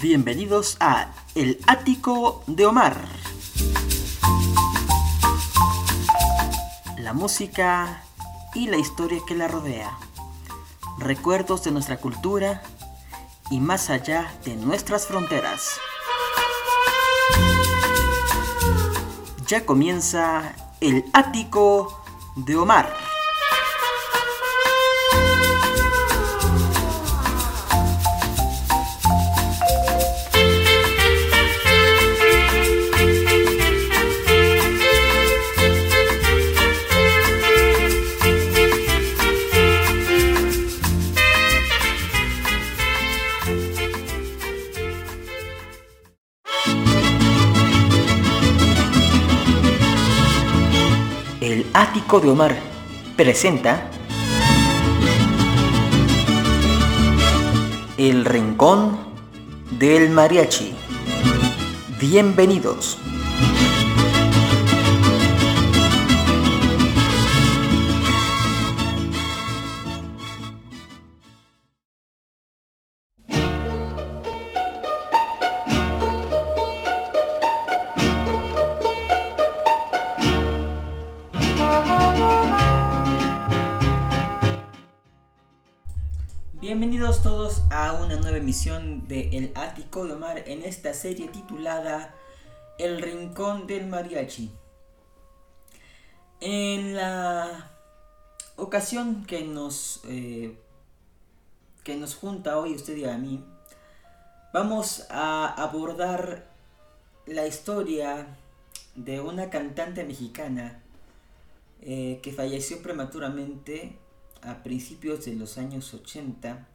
Bienvenidos a El Ático de Omar. La música y la historia que la rodea. Recuerdos de nuestra cultura y más allá de nuestras fronteras. Ya comienza El Ático de Omar. Ático de Omar presenta El Rincón del Mariachi. Bienvenidos. Emisión de El Ático de Omar en esta serie titulada El Rincón del Mariachi. En la ocasión que nos, eh, que nos junta hoy usted y a mí, vamos a abordar la historia de una cantante mexicana eh, que falleció prematuramente a principios de los años 80,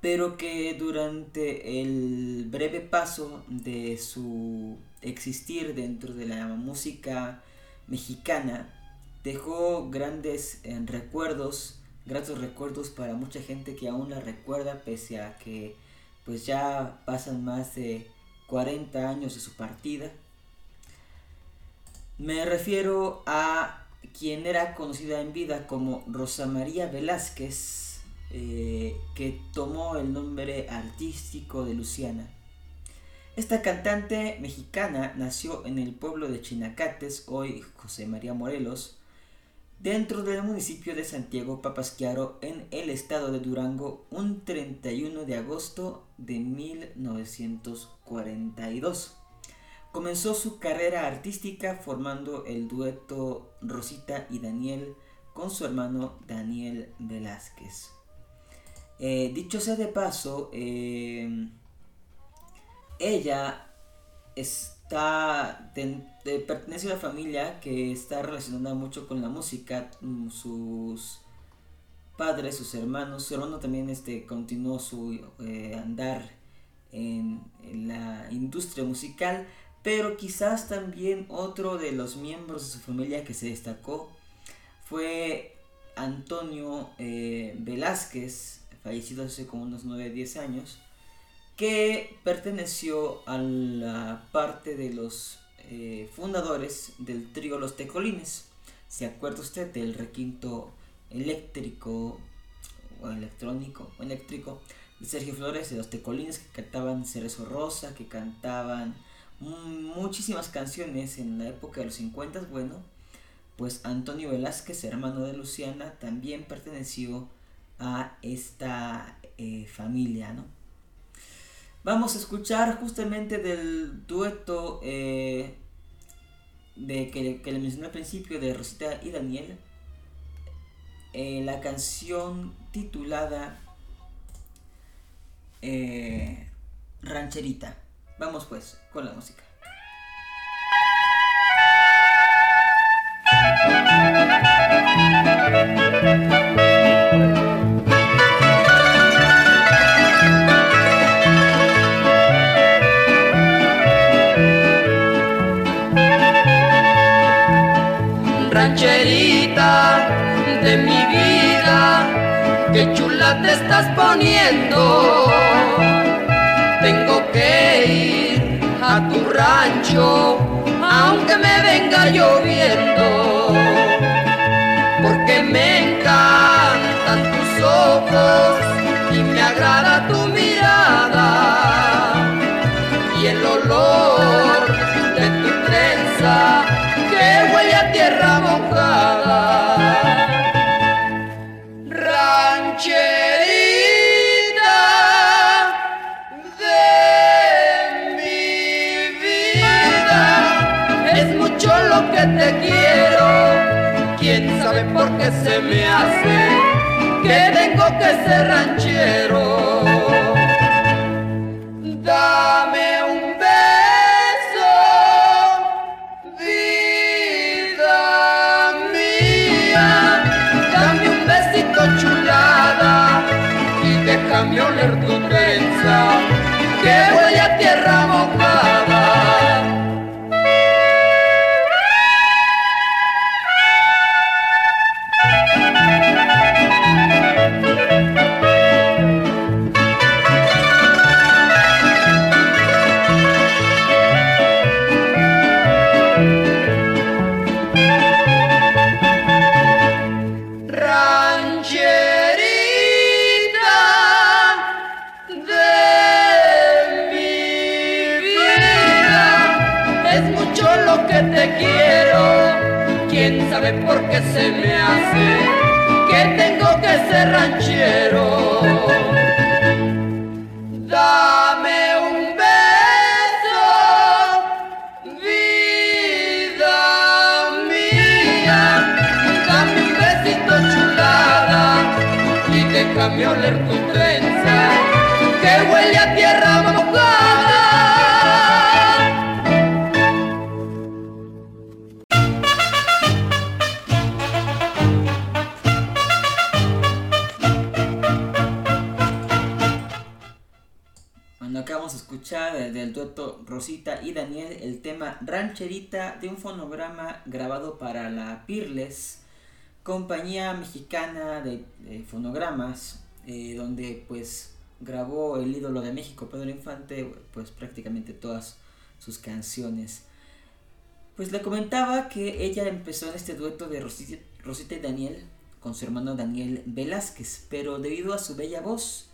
pero que durante el breve paso de su existir dentro de la música mexicana dejó grandes eh, recuerdos, gratos recuerdos para mucha gente que aún la recuerda pese a que pues ya pasan más de 40 años de su partida. Me refiero a quien era conocida en vida como Rosa María Velázquez, eh, que tomó el nombre artístico de Luciana. Esta cantante mexicana nació en el pueblo de Chinacates, hoy José María Morelos, dentro del municipio de Santiago Papasquiaro, en el estado de Durango, un 31 de agosto de 1942. Comenzó su carrera artística formando el dueto Rosita y Daniel con su hermano Daniel Velázquez. Eh, dicho sea de paso, eh, ella está pertenece a una familia que está relacionada mucho con la música. Mm, sus padres, sus hermanos, su también este, continuó su eh, andar en la industria musical, pero quizás también otro de los miembros de su familia que se destacó fue Antonio eh, Velázquez, fallecido hace como unos 9-10 años, que perteneció a la parte de los eh, fundadores del trío Los Tecolines. ¿Se acuerda usted del requinto eléctrico o electrónico o eléctrico de Sergio Flores de Los Tecolines que cantaban Cerezo Rosa, que cantaban muchísimas canciones en la época de los 50, bueno, pues Antonio Velázquez, hermano de Luciana, también perteneció a esta eh, familia, ¿no? Vamos a escuchar justamente del dueto eh, de que, le mencioné al principio de Rosita y Daniel, eh, la canción titulada Rancherita. Vamos pues con la música. rancherita de mi vida, qué chula te estás poniendo. Tengo que ir a tu rancho, aunque me venga lloviendo, porque me encantan tus ojos y me agrada tu mirada. Y el olor de tu trenza que huele a tierra te quiero, quién sabe por qué se me hace que tengo que ser ranchero. Se me del dueto Rosita y Daniel el tema Rancherita de un fonograma grabado para la Pirles, compañía mexicana de, fonogramas, eh, donde pues grabó el ídolo de México, Pedro Infante, pues prácticamente todas sus canciones. Pues le comentaba que ella empezó en este dueto de Rosita, Rosita y Daniel con su hermano Daniel Velázquez, pero debido a su bella voz,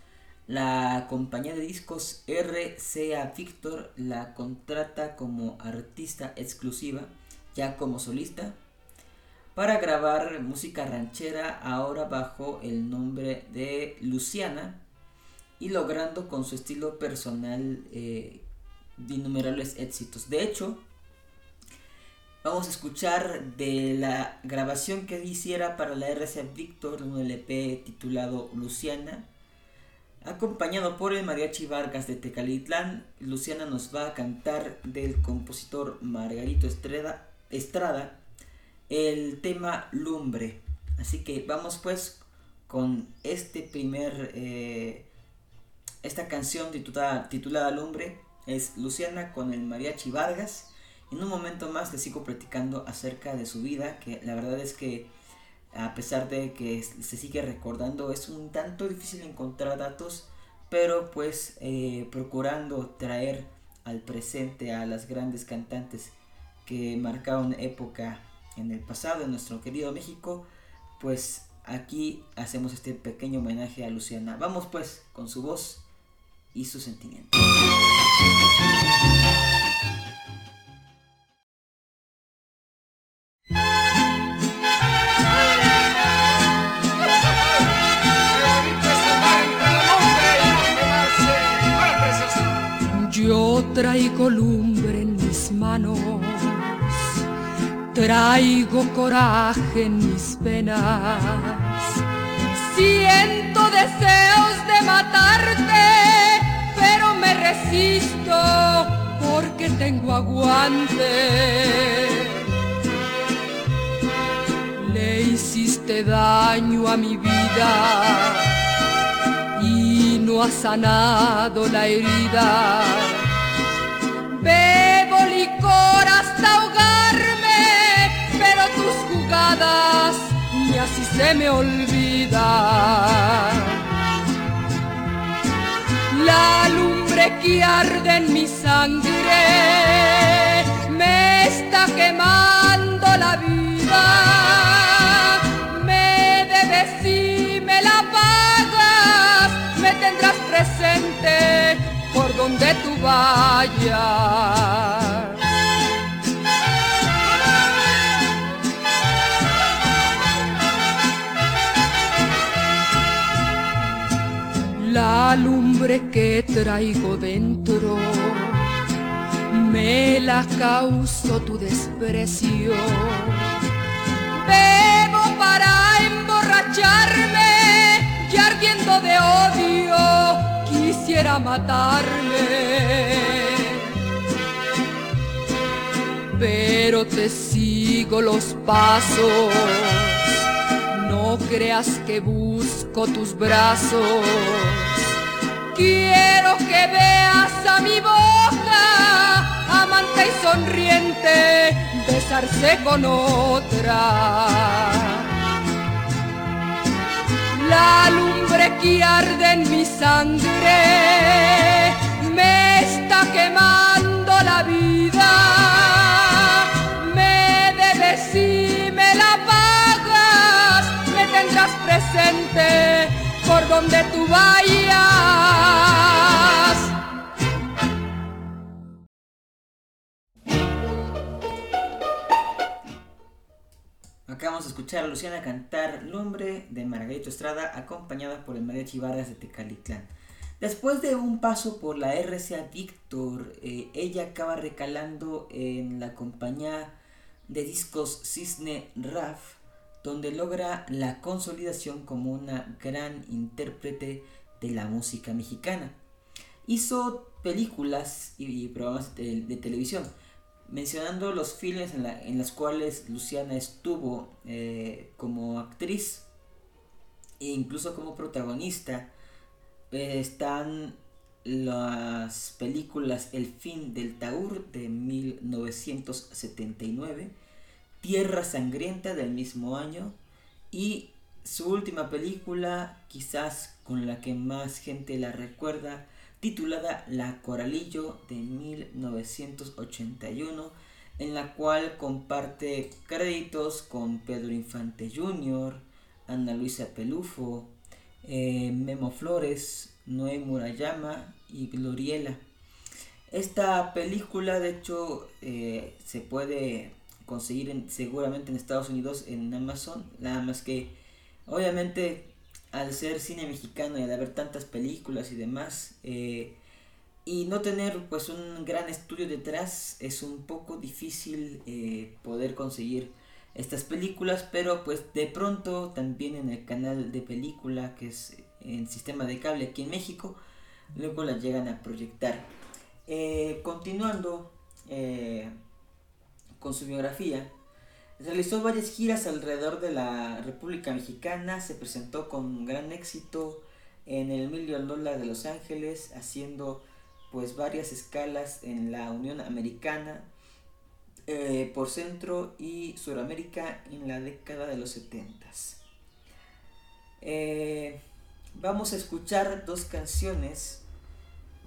la compañía de discos RCA Victor la contrata como artista exclusiva, ya como solista, para grabar música ranchera ahora bajo el nombre de Luciana y logrando con su estilo personal eh, innumerables éxitos. De hecho, vamos a escuchar de la grabación que hiciera para la RCA Victor un LP titulado Luciana Acompañado por el mariachi Vargas de Tecalitlán, Luciana nos va a cantar del compositor Margarito Estrada, Estrada el tema Lumbre. Así que vamos pues con este primer, eh, esta canción titulada, titulada Lumbre. Es Luciana con el mariachi Vargas. En un momento más les sigo platicando acerca de su vida, que la verdad es que a pesar de que se sigue recordando, es un tanto difícil encontrar datos, pero pues eh, procurando traer al presente a las grandes cantantes que marcaron época en el pasado en nuestro querido México, pues aquí hacemos este pequeño homenaje a Luciana. Vamos pues con su voz y su sentimiento. Traigo en mis manos, traigo coraje en mis penas, siento deseos de matarte, pero me resisto porque tengo aguante. Le hiciste daño a mi vida y no ha sanado la herida Bebo licor hasta ahogarme, pero tus jugadas ni así se me olvida. La lumbre que arde en mi sangre me está quemando la vida. Me debes y me la pagas, me tendrás presente donde tú vayas. La lumbre que traigo dentro me la causó tu desprecio. Bebo para emborracharme y ardiendo de odio quisiera matarme. Pero te sigo los pasos, no creas que busco tus brazos. Quiero que veas a mi boca, amante y sonriente, besarse con otra. La lumbre que arde en mi sangre me está quemando la vida. Me debes y me la pagas, me tendrás presente por donde tú vayas. Acabamos de escuchar a Luciana cantar Lumbre de Margarito Estrada acompañada por el mariachi Vargas de Tecalitlán. Después de un paso por la RCA Victor, eh, ella acaba recalando en la compañía de discos Cisne Raf, donde logra la consolidación como una gran intérprete de la música mexicana. Hizo películas y programas de televisión mencionando los filmes en, la, en los cuales Luciana estuvo eh, como actriz e incluso como protagonista, eh, están las películas El fin del Taur de 1979, Tierra Sangrienta del mismo año y su última película, quizás con la que más gente la recuerda, titulada La Coralillo de 1981, en la cual comparte créditos con Pedro Infante Jr., Ana Luisa Pelufo, eh, Memo Flores, Noé Murayama y Gloriela. Esta película, de hecho, eh, se puede conseguir seguramente en Estados Unidos en Amazon, nada más que obviamente al ser cine mexicano y al haber tantas películas y demás, eh, y no tener pues un gran estudio detrás, es un poco difícil eh, poder conseguir estas películas, pero pues de pronto también en el canal de película, que es en sistema de cable aquí en México, luego las llegan a proyectar. Eh, continuando con su biografía, Realizó varias giras alrededor de la República Mexicana, se presentó con gran éxito en el Million Dollar de Los Ángeles, haciendo pues varias escalas en la Unión Americana eh, por Centro y Suramérica en la década de los 70. Eh, vamos a escuchar dos canciones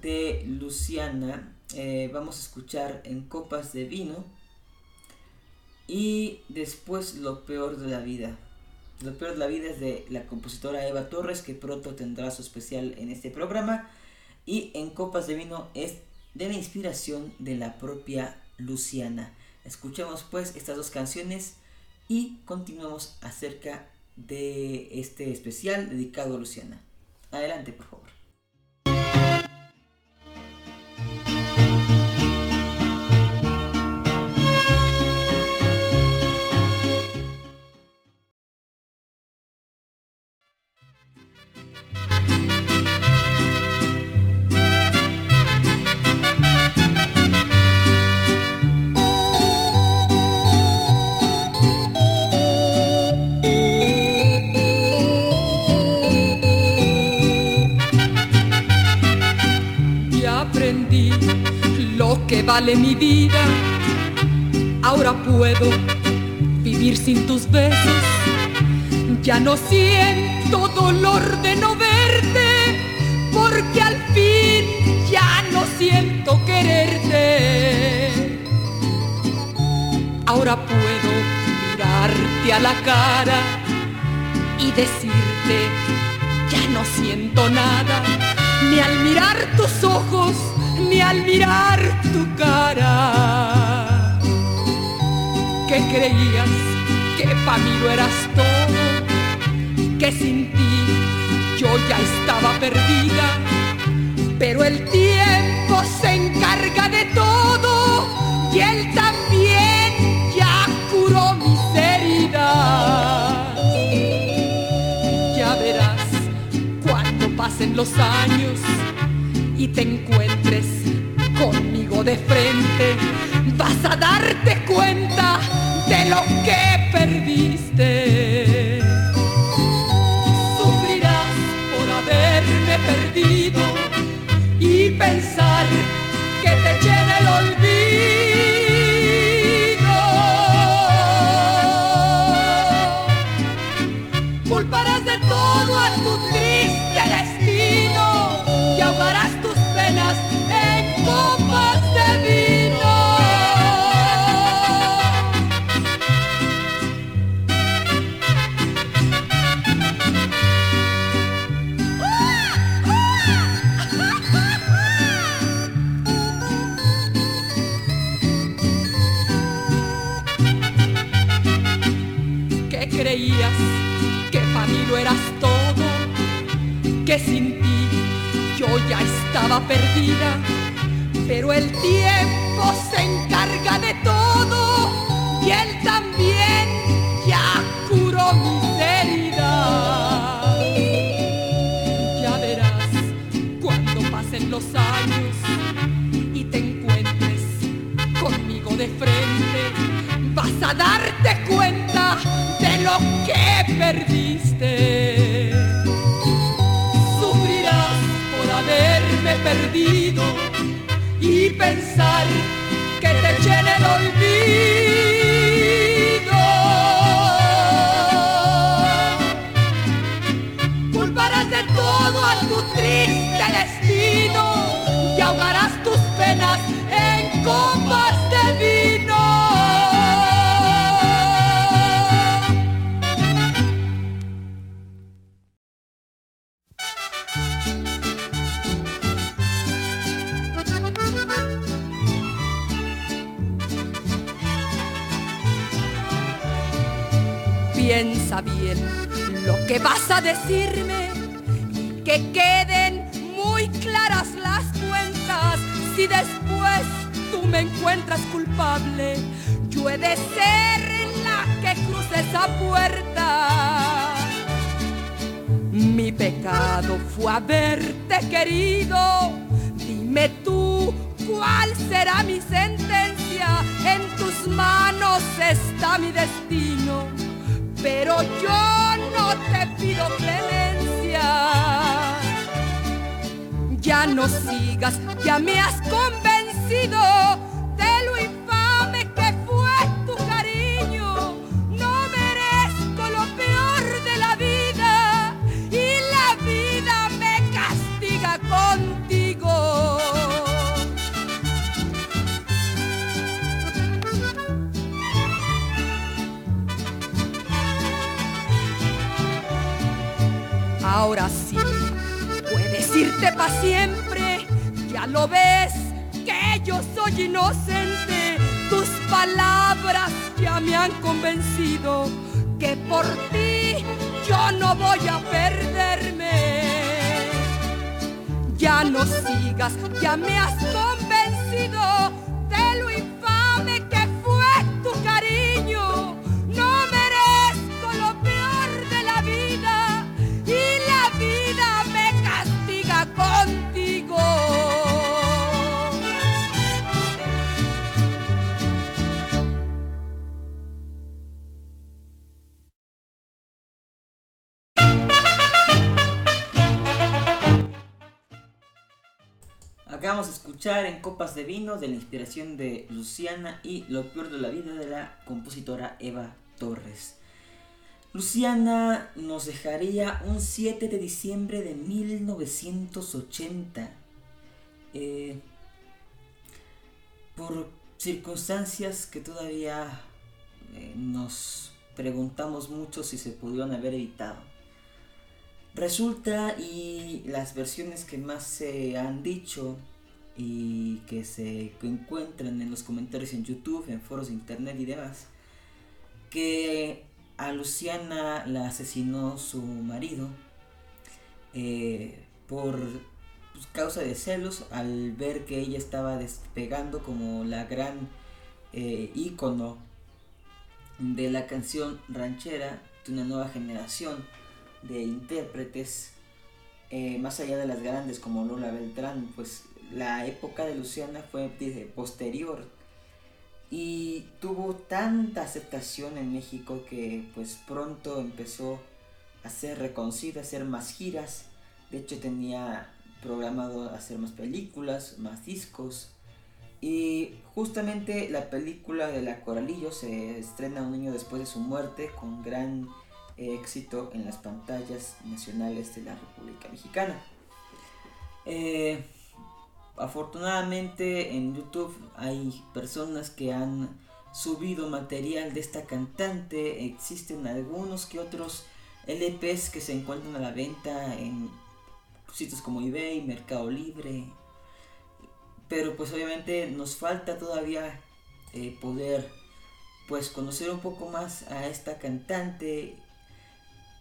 de Luciana. Eh, vamos a escuchar En Copas de Vino y después Lo peor de la vida. Lo peor de la vida es de la compositora Eva Torres, que pronto tendrá su especial en este programa. Y en Copas de Vino es de la inspiración de la propia Luciana. Escuchemos pues estas dos canciones y continuamos acerca de este especial dedicado a Luciana. Adelante, por favor. Vale mi vida. Ahora puedo vivir sin tus besos. Ya no siento dolor de no verte, porque al fin ya no siento quererte. Ahora puedo mirarte a la cara y decirte, ya no siento nada, ni al mirar tus ojos ni al mirar para mí lo eras todo, que sin ti yo ya estaba perdida, pero el tiempo se encarga de todo y él también ya curó mis heridas. Ya verás cuando pasen los años y te encuentres conmigo de frente, vas a darte cuenta de lo que De todo a tu triste destino y ahogarás tus penas en copas sin ti yo ya estaba perdida, pero el tiempo se encarga de todo y él también ya curó mis heridas. Ya verás cuando pasen los años y te encuentres conmigo de frente, vas a darte cuenta de lo que perdiste. Perdido y pensar que te llena el olvido. Vas a decirme que queden muy claras las cuentas. Si después tú me encuentras culpable, yo he de ser la que cruce esa puerta. Mi pecado fue haberte querido. Dime tú cuál será mi sentencia. En tus manos está mi destino. Pero yo no te pido clemencia. Ya no sigas, ya me has convencido Ahora sí, puedes irte para siempre. Ya lo ves que yo soy inocente. Tus palabras ya me han convencido que por ti yo no voy a perderme. Ya no sigas, ya me has convencido Acabamos de escuchar en Copas de Vino de la inspiración de Luciana y Lo peor de la vida de la compositora Eva Torres. Luciana nos dejaría un 7 de diciembre de 1980. Eh, por circunstancias que todavía eh, nos preguntamos mucho si se pudieron haber evitado. Resulta y las versiones que más se han dicho y que se encuentran en los comentarios en YouTube, en foros de internet y demás, que a Luciana la asesinó su marido eh, por pues, causa de celos al ver que ella estaba despegando como la gran eh, ícono de la canción ranchera de una nueva generación de intérpretes, eh, más allá de las grandes como Lola Beltrán, pues la época de Luciana fue posterior y tuvo tanta aceptación en México que pues pronto empezó a ser reconocida, a hacer más giras, de hecho tenía programado hacer más películas, más discos. Y justamente la película de La Coralillo se estrena un año después de su muerte con gran éxito en las pantallas nacionales de la República Mexicana. Eh, afortunadamente en YouTube hay personas que han subido material de esta cantante. Existen algunos que otros LPs que se encuentran a la venta en sitios como eBay, Mercado Libre. Pero pues obviamente nos falta todavía eh, poder pues conocer un poco más a esta cantante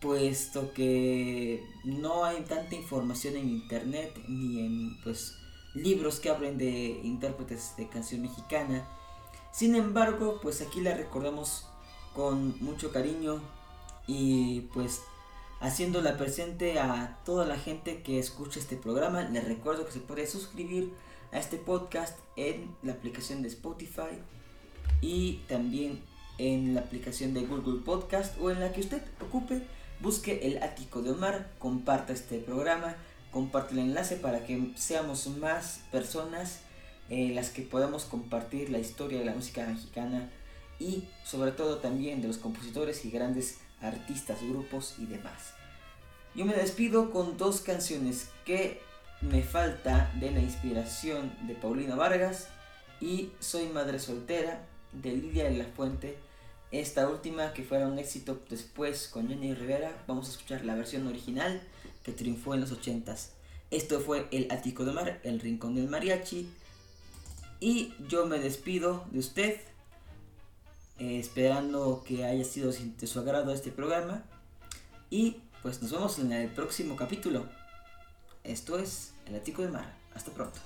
puesto que no hay tanta información en internet ni en pues libros que hablen de intérpretes de canción mexicana. Sin embargo, pues aquí la recordamos con mucho cariño y pues haciéndola presente a toda la gente que escucha este programa. Les recuerdo que se puede suscribir a este podcast en la aplicación de Spotify y también en la aplicación de Google Podcast o en la que usted ocupe. Busque el ático de Omar, comparta este programa, comparte el enlace para que seamos más personas eh, las que podamos compartir la historia de la música mexicana y sobre todo también de los compositores y grandes artistas, grupos y demás. Yo me despido con dos canciones que me falta de la inspiración de Paulina Vargas y Soy Madre Soltera de Lidia de la Fuente. Esta última que fuera un éxito después con Jenny Rivera, vamos a escuchar la versión original que triunfó en los 80s. Esto fue El Ático de Mar, el Rincón del Mariachi. Y yo me despido de usted eh, esperando que haya sido de su agrado este programa. Y pues nos vemos en el próximo capítulo. Esto es El Ático de Mar. Hasta pronto.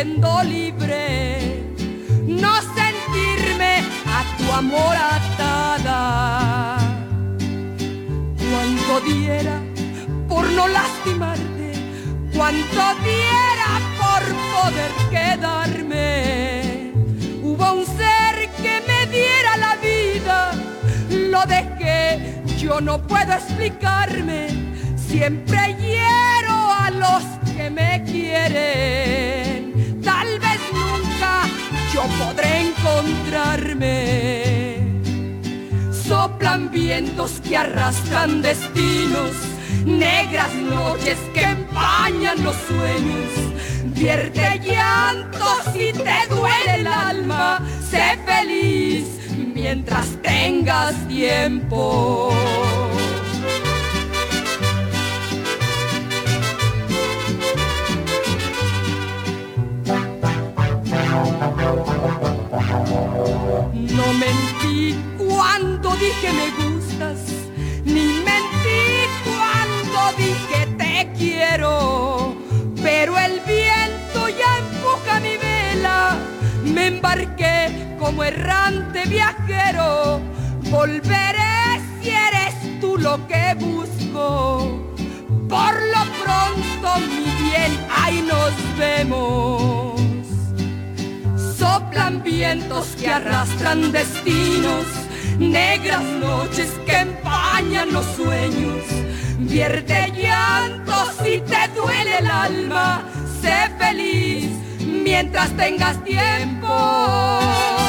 Siendo libre, no sentirme a tu amor atada. Cuanto diera por no lastimarte, cuanto diera por poder quedarme. Hubo un ser que me diera la vida, lo dejé yo no puedo explicarme, siempre hiero podré encontrarme. Soplan vientos que arrastran destinos, negras noches que empañan los sueños. Vierte llantos y te duele el alma, sé feliz mientras tengas tiempo. No mentí cuando dije me gustas, ni mentí cuando dije te quiero, pero el viento ya empuja mi vela, me embarqué como errante viajero, volveré si eres tú lo que busco. Por lo pronto, mi bien, ahí nos vemos. Vientos que arrastran destinos, negras noches que empañan los sueños. Vierte llantos y te duele el alma, sé feliz mientras tengas tiempo.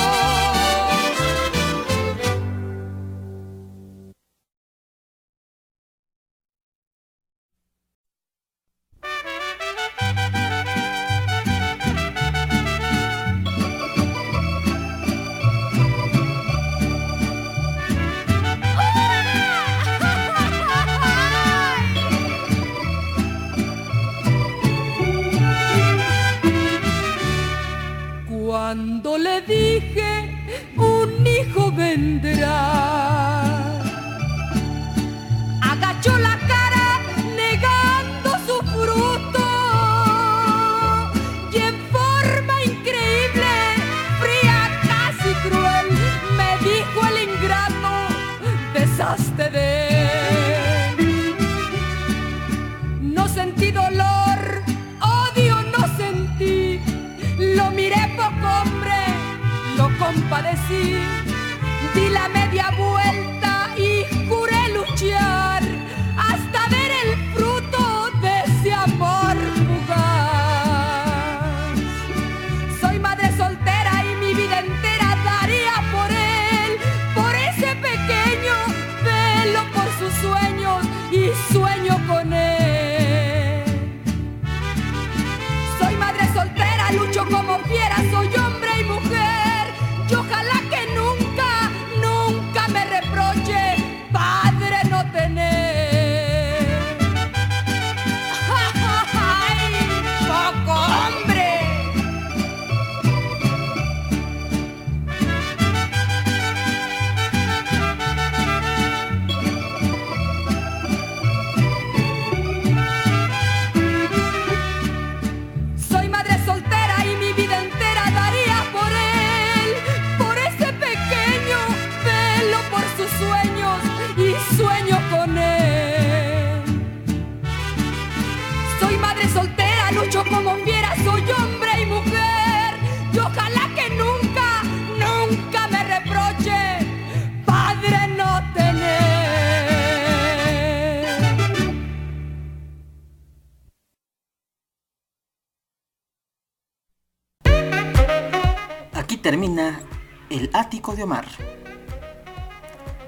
ático de Omar.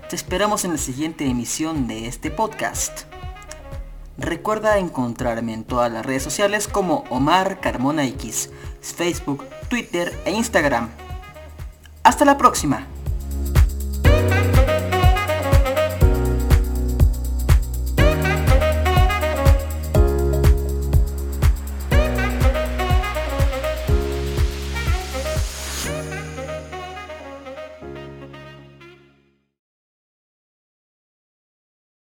Te esperamos en la siguiente emisión de este podcast. Recuerda encontrarme en todas las redes sociales como Omar Carmona X, Facebook, Twitter e Instagram. Hasta la próxima.